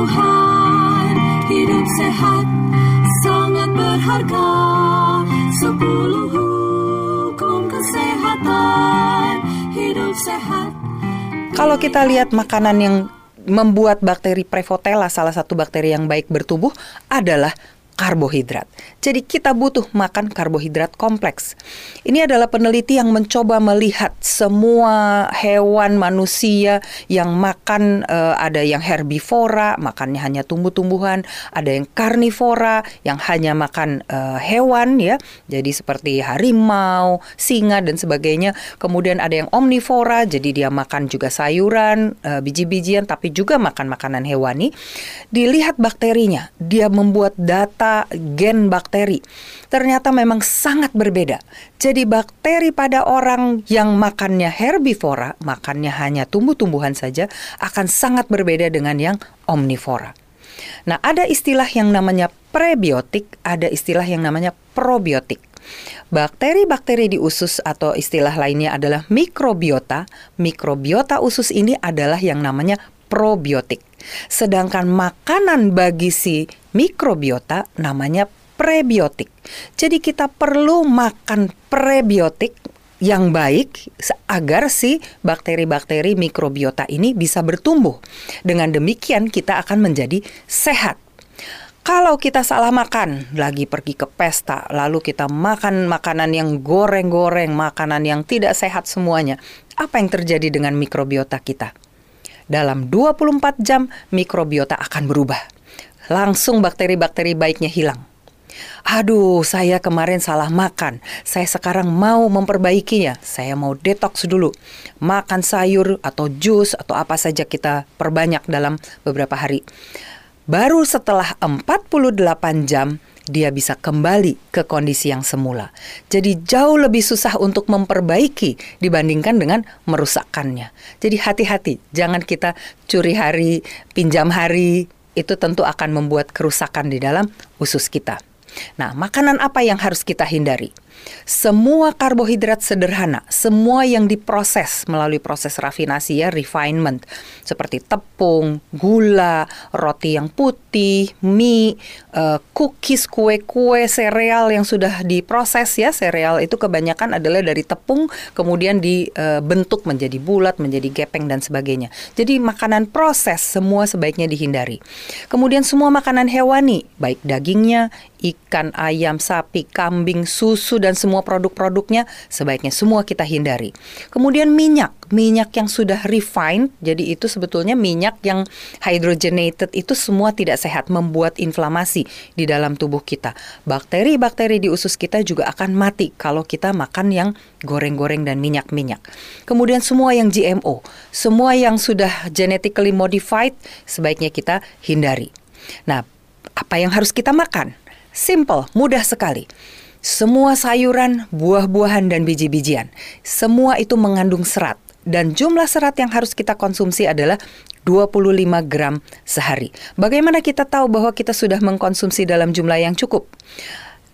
Tuhan hidup sehat sangat berharga sepuluh hukum kesehatan hidup sehat Kalau kita lihat makanan yang membuat bakteri Prevotella salah satu bakteri yang baik bertumbuh adalah karbohidrat. Jadi kita butuh makan karbohidrat kompleks. Ini adalah peneliti yang mencoba melihat semua hewan manusia yang makan eh, ada yang herbivora, makannya hanya tumbuh-tumbuhan, ada yang karnivora yang hanya makan eh, hewan ya. Jadi seperti harimau, singa dan sebagainya. Kemudian ada yang omnivora, jadi dia makan juga sayuran, eh, biji-bijian tapi juga makan makanan hewani. Dilihat bakterinya, dia membuat data gen bakteri. Ternyata memang sangat berbeda. Jadi bakteri pada orang yang makannya herbivora, makannya hanya tumbuh-tumbuhan saja, akan sangat berbeda dengan yang omnivora. Nah, ada istilah yang namanya prebiotik, ada istilah yang namanya probiotik. Bakteri-bakteri di usus atau istilah lainnya adalah mikrobiota. Mikrobiota usus ini adalah yang namanya probiotik. Sedangkan makanan bagi si mikrobiota namanya prebiotik. Jadi kita perlu makan prebiotik yang baik agar si bakteri-bakteri mikrobiota ini bisa bertumbuh. Dengan demikian kita akan menjadi sehat. Kalau kita salah makan, lagi pergi ke pesta, lalu kita makan makanan yang goreng-goreng, makanan yang tidak sehat semuanya, apa yang terjadi dengan mikrobiota kita? Dalam 24 jam mikrobiota akan berubah. Langsung bakteri-bakteri baiknya hilang. Aduh, saya kemarin salah makan. Saya sekarang mau memperbaikinya. Saya mau detox dulu. Makan sayur atau jus atau apa saja kita perbanyak dalam beberapa hari. Baru setelah 48 jam dia bisa kembali ke kondisi yang semula. Jadi jauh lebih susah untuk memperbaiki dibandingkan dengan merusakkannya. Jadi hati-hati, jangan kita curi hari, pinjam hari, itu tentu akan membuat kerusakan di dalam usus kita. Nah, makanan apa yang harus kita hindari? Semua karbohidrat sederhana, semua yang diproses melalui proses rafinasi ya, refinement, seperti tepung, gula, roti yang putih, mie, uh, cookies, kue-kue, sereal yang sudah diproses ya, sereal itu kebanyakan adalah dari tepung, kemudian dibentuk menjadi bulat, menjadi gepeng dan sebagainya. Jadi makanan proses semua sebaiknya dihindari. Kemudian semua makanan hewani, baik dagingnya, ikan, ayam, sapi, kambing, susu dan semua produk-produknya sebaiknya semua kita hindari. Kemudian minyak, minyak yang sudah refined, jadi itu sebetulnya minyak yang hydrogenated itu semua tidak sehat, membuat inflamasi di dalam tubuh kita. Bakteri-bakteri di usus kita juga akan mati kalau kita makan yang goreng-goreng dan minyak-minyak. Kemudian semua yang GMO, semua yang sudah genetically modified sebaiknya kita hindari. Nah, apa yang harus kita makan? Simple, mudah sekali. Semua sayuran, buah-buahan, dan biji-bijian, semua itu mengandung serat. Dan jumlah serat yang harus kita konsumsi adalah 25 gram sehari. Bagaimana kita tahu bahwa kita sudah mengkonsumsi dalam jumlah yang cukup?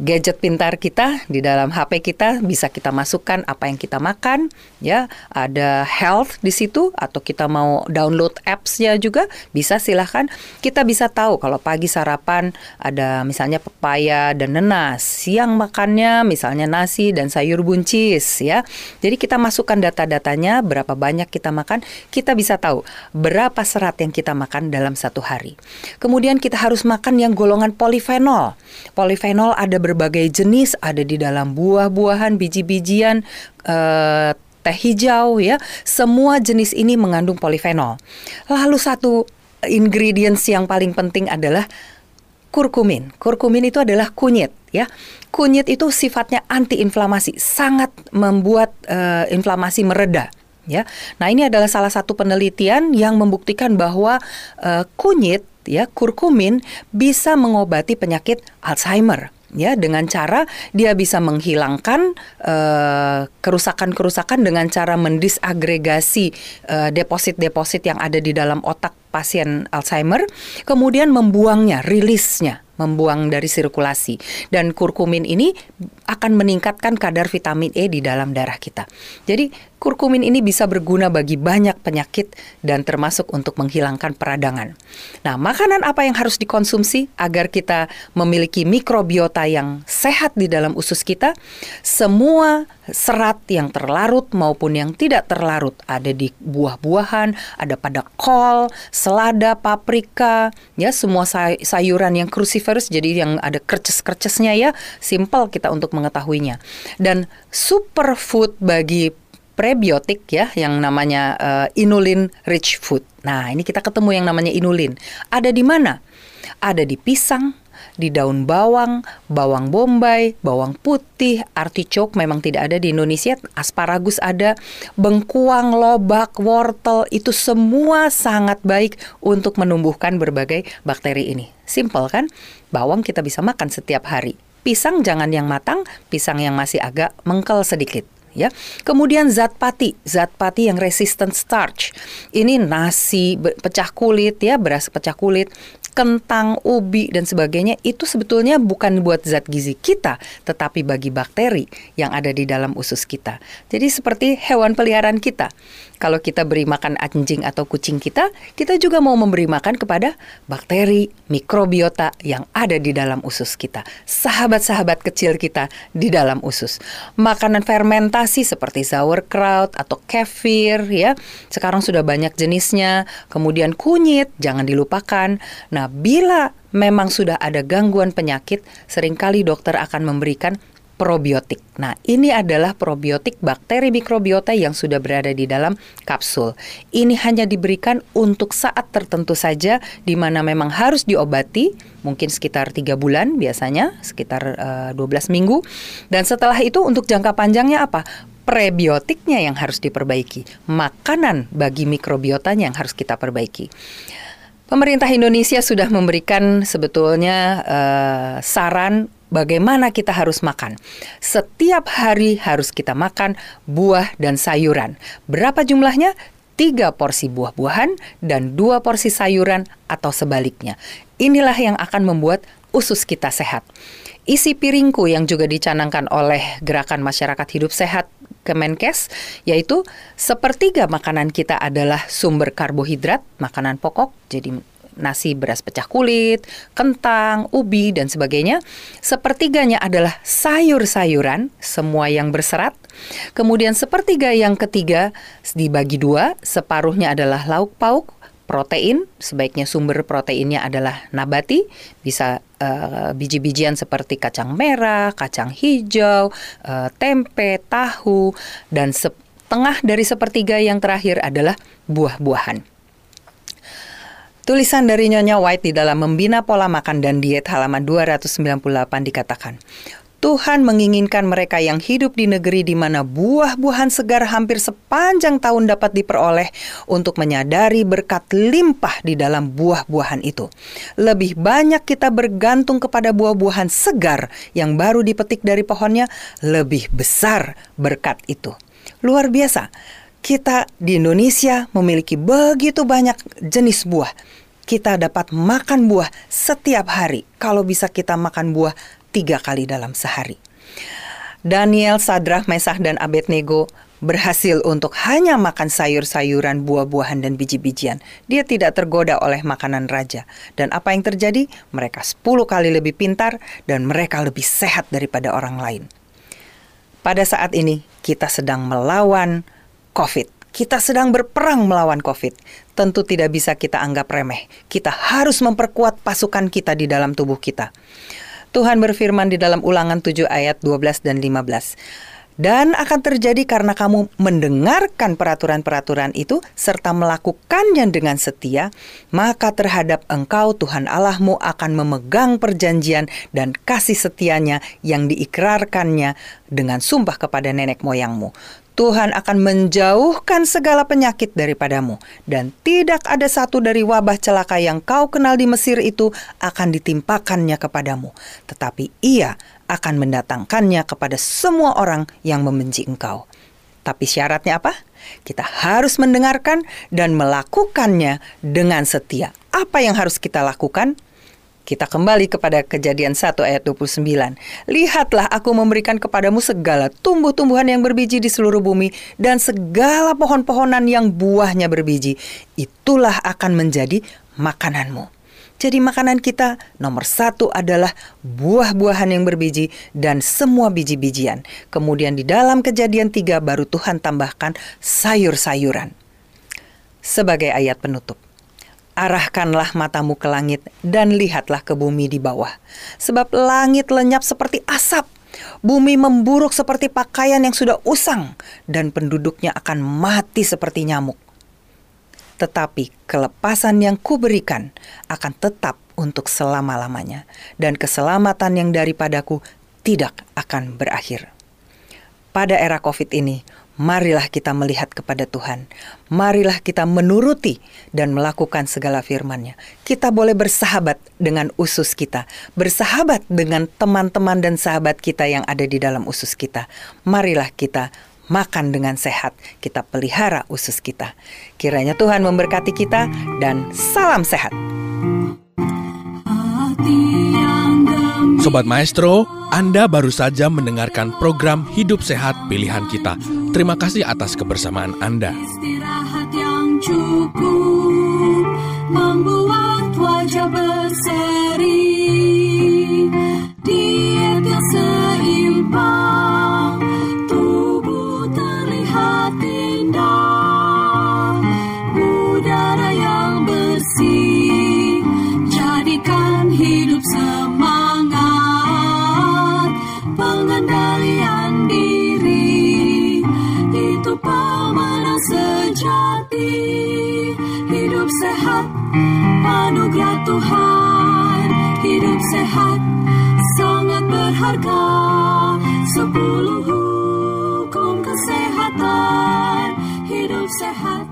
Gadget pintar kita di dalam HP kita bisa kita masukkan apa yang kita makan ya. Ada health di situ atau kita mau download apps-nya juga bisa silahkan. Kita bisa tahu kalau pagi sarapan ada misalnya pepaya dan nenas siang makannya misalnya nasi dan sayur buncis ya. Jadi kita masukkan data-datanya berapa banyak kita makan kita bisa tahu berapa serat yang kita makan dalam satu hari. Kemudian kita harus makan yang golongan polifenol. Polifenol ada berbagai jenis ada di dalam buah-buahan, biji-bijian, uh, teh hijau ya. Semua jenis ini mengandung polifenol. Lalu satu ingredients yang paling penting adalah kurkumin. Kurkumin itu adalah kunyit ya. Kunyit itu sifatnya antiinflamasi, sangat membuat uh, inflamasi mereda ya. Nah, ini adalah salah satu penelitian yang membuktikan bahwa uh, kunyit ya, kurkumin bisa mengobati penyakit Alzheimer ya dengan cara dia bisa menghilangkan kerusakan kerusakan-kerusakan dengan cara mendisagregasi deposit-deposit uh, yang ada di dalam otak pasien Alzheimer, kemudian membuangnya, rilisnya membuang dari sirkulasi. Dan kurkumin ini akan meningkatkan kadar vitamin E di dalam darah kita. Jadi kurkumin ini bisa berguna bagi banyak penyakit dan termasuk untuk menghilangkan peradangan. Nah, makanan apa yang harus dikonsumsi agar kita memiliki mikrobiota yang sehat di dalam usus kita? Semua serat yang terlarut maupun yang tidak terlarut ada di buah-buahan, ada pada kol, selada, paprika, ya semua say sayuran yang cruciferous jadi yang ada kerces-kercesnya ya, simple kita untuk mengetahuinya. Dan superfood bagi prebiotik ya yang namanya uh, inulin rich food. Nah, ini kita ketemu yang namanya inulin. Ada di mana? Ada di pisang, di daun bawang, bawang bombay, bawang putih, artichok memang tidak ada di Indonesia, asparagus ada, bengkuang, lobak, wortel itu semua sangat baik untuk menumbuhkan berbagai bakteri ini. Simple kan? Bawang kita bisa makan setiap hari. Pisang jangan yang matang, pisang yang masih agak mengkel sedikit ya. Kemudian zat pati, zat pati yang resistant starch. Ini nasi pecah kulit ya, beras pecah kulit, kentang, ubi dan sebagainya itu sebetulnya bukan buat zat gizi kita, tetapi bagi bakteri yang ada di dalam usus kita. Jadi seperti hewan peliharaan kita. Kalau kita beri makan anjing atau kucing kita, kita juga mau memberi makan kepada bakteri, mikrobiota yang ada di dalam usus kita. Sahabat-sahabat kecil kita di dalam usus. Makanan fermentasi seperti sauerkraut atau kefir ya. Sekarang sudah banyak jenisnya. Kemudian kunyit jangan dilupakan. Nah, bila memang sudah ada gangguan penyakit, sering kali dokter akan memberikan probiotik. Nah, ini adalah probiotik bakteri mikrobiota yang sudah berada di dalam kapsul. Ini hanya diberikan untuk saat tertentu saja di mana memang harus diobati, mungkin sekitar tiga bulan biasanya, sekitar uh, eh, 12 minggu. Dan setelah itu untuk jangka panjangnya apa? Prebiotiknya yang harus diperbaiki, makanan bagi mikrobiotanya yang harus kita perbaiki. Pemerintah Indonesia sudah memberikan sebetulnya uh, saran bagaimana kita harus makan. Setiap hari harus kita makan buah dan sayuran. Berapa jumlahnya? Tiga porsi buah-buahan dan dua porsi sayuran atau sebaliknya. Inilah yang akan membuat usus kita sehat. Isi piringku yang juga dicanangkan oleh Gerakan Masyarakat Hidup Sehat Kemenkes, yaitu sepertiga makanan kita adalah sumber karbohidrat, makanan pokok, jadi nasi beras pecah kulit, kentang, ubi, dan sebagainya. Sepertiganya adalah sayur-sayuran, semua yang berserat. Kemudian sepertiga yang ketiga dibagi dua, separuhnya adalah lauk pauk, protein, sebaiknya sumber proteinnya adalah nabati, bisa uh, biji-bijian seperti kacang merah, kacang hijau, uh, tempe, tahu, dan setengah dari sepertiga yang terakhir adalah buah-buahan. Tulisan dari Nyonya White di dalam Membina Pola Makan dan Diet halaman 298 dikatakan, Tuhan menginginkan mereka yang hidup di negeri di mana buah-buahan segar hampir sepanjang tahun dapat diperoleh untuk menyadari berkat limpah di dalam buah-buahan itu. Lebih banyak kita bergantung kepada buah-buahan segar yang baru dipetik dari pohonnya, lebih besar berkat itu. Luar biasa kita di Indonesia memiliki begitu banyak jenis buah. Kita dapat makan buah setiap hari. Kalau bisa kita makan buah tiga kali dalam sehari. Daniel, Sadrah, Mesah, dan Abednego berhasil untuk hanya makan sayur-sayuran, buah-buahan, dan biji-bijian. Dia tidak tergoda oleh makanan raja. Dan apa yang terjadi? Mereka sepuluh kali lebih pintar dan mereka lebih sehat daripada orang lain. Pada saat ini, kita sedang melawan COVID. Kita sedang berperang melawan COVID. Tentu tidak bisa kita anggap remeh. Kita harus memperkuat pasukan kita di dalam tubuh kita. Tuhan berfirman di dalam ulangan 7 ayat 12 dan 15. Dan akan terjadi karena kamu mendengarkan peraturan-peraturan itu serta melakukannya dengan setia, maka terhadap engkau Tuhan Allahmu akan memegang perjanjian dan kasih setianya yang diikrarkannya dengan sumpah kepada nenek moyangmu. Tuhan akan menjauhkan segala penyakit daripadamu, dan tidak ada satu dari wabah celaka yang kau kenal di Mesir itu akan ditimpakannya kepadamu, tetapi Ia akan mendatangkannya kepada semua orang yang membenci engkau. Tapi syaratnya apa? Kita harus mendengarkan dan melakukannya dengan setia. Apa yang harus kita lakukan? Kita kembali kepada kejadian 1 ayat 29. Lihatlah aku memberikan kepadamu segala tumbuh-tumbuhan yang berbiji di seluruh bumi dan segala pohon-pohonan yang buahnya berbiji. Itulah akan menjadi makananmu. Jadi makanan kita nomor satu adalah buah-buahan yang berbiji dan semua biji-bijian. Kemudian di dalam kejadian tiga baru Tuhan tambahkan sayur-sayuran. Sebagai ayat penutup. Arahkanlah matamu ke langit dan lihatlah ke bumi di bawah. Sebab langit lenyap seperti asap, bumi memburuk seperti pakaian yang sudah usang, dan penduduknya akan mati seperti nyamuk. Tetapi kelepasan yang kuberikan akan tetap untuk selama-lamanya, dan keselamatan yang daripadaku tidak akan berakhir. Pada era COVID ini, marilah kita melihat kepada Tuhan. Marilah kita menuruti dan melakukan segala firman-Nya. Kita boleh bersahabat dengan usus kita, bersahabat dengan teman-teman dan sahabat kita yang ada di dalam usus kita. Marilah kita makan dengan sehat, kita pelihara usus kita. Kiranya Tuhan memberkati kita dan salam sehat. Sobat Maestro, Anda baru saja mendengarkan program Hidup Sehat Pilihan Kita. Terima kasih atas kebersamaan Anda. Istirahat yang cukup membuat wajah. Pengendalian diri, itu pemenang sejati. Hidup sehat, anugerah Tuhan. Hidup sehat, sangat berharga. Sepuluh hukum kesehatan, hidup sehat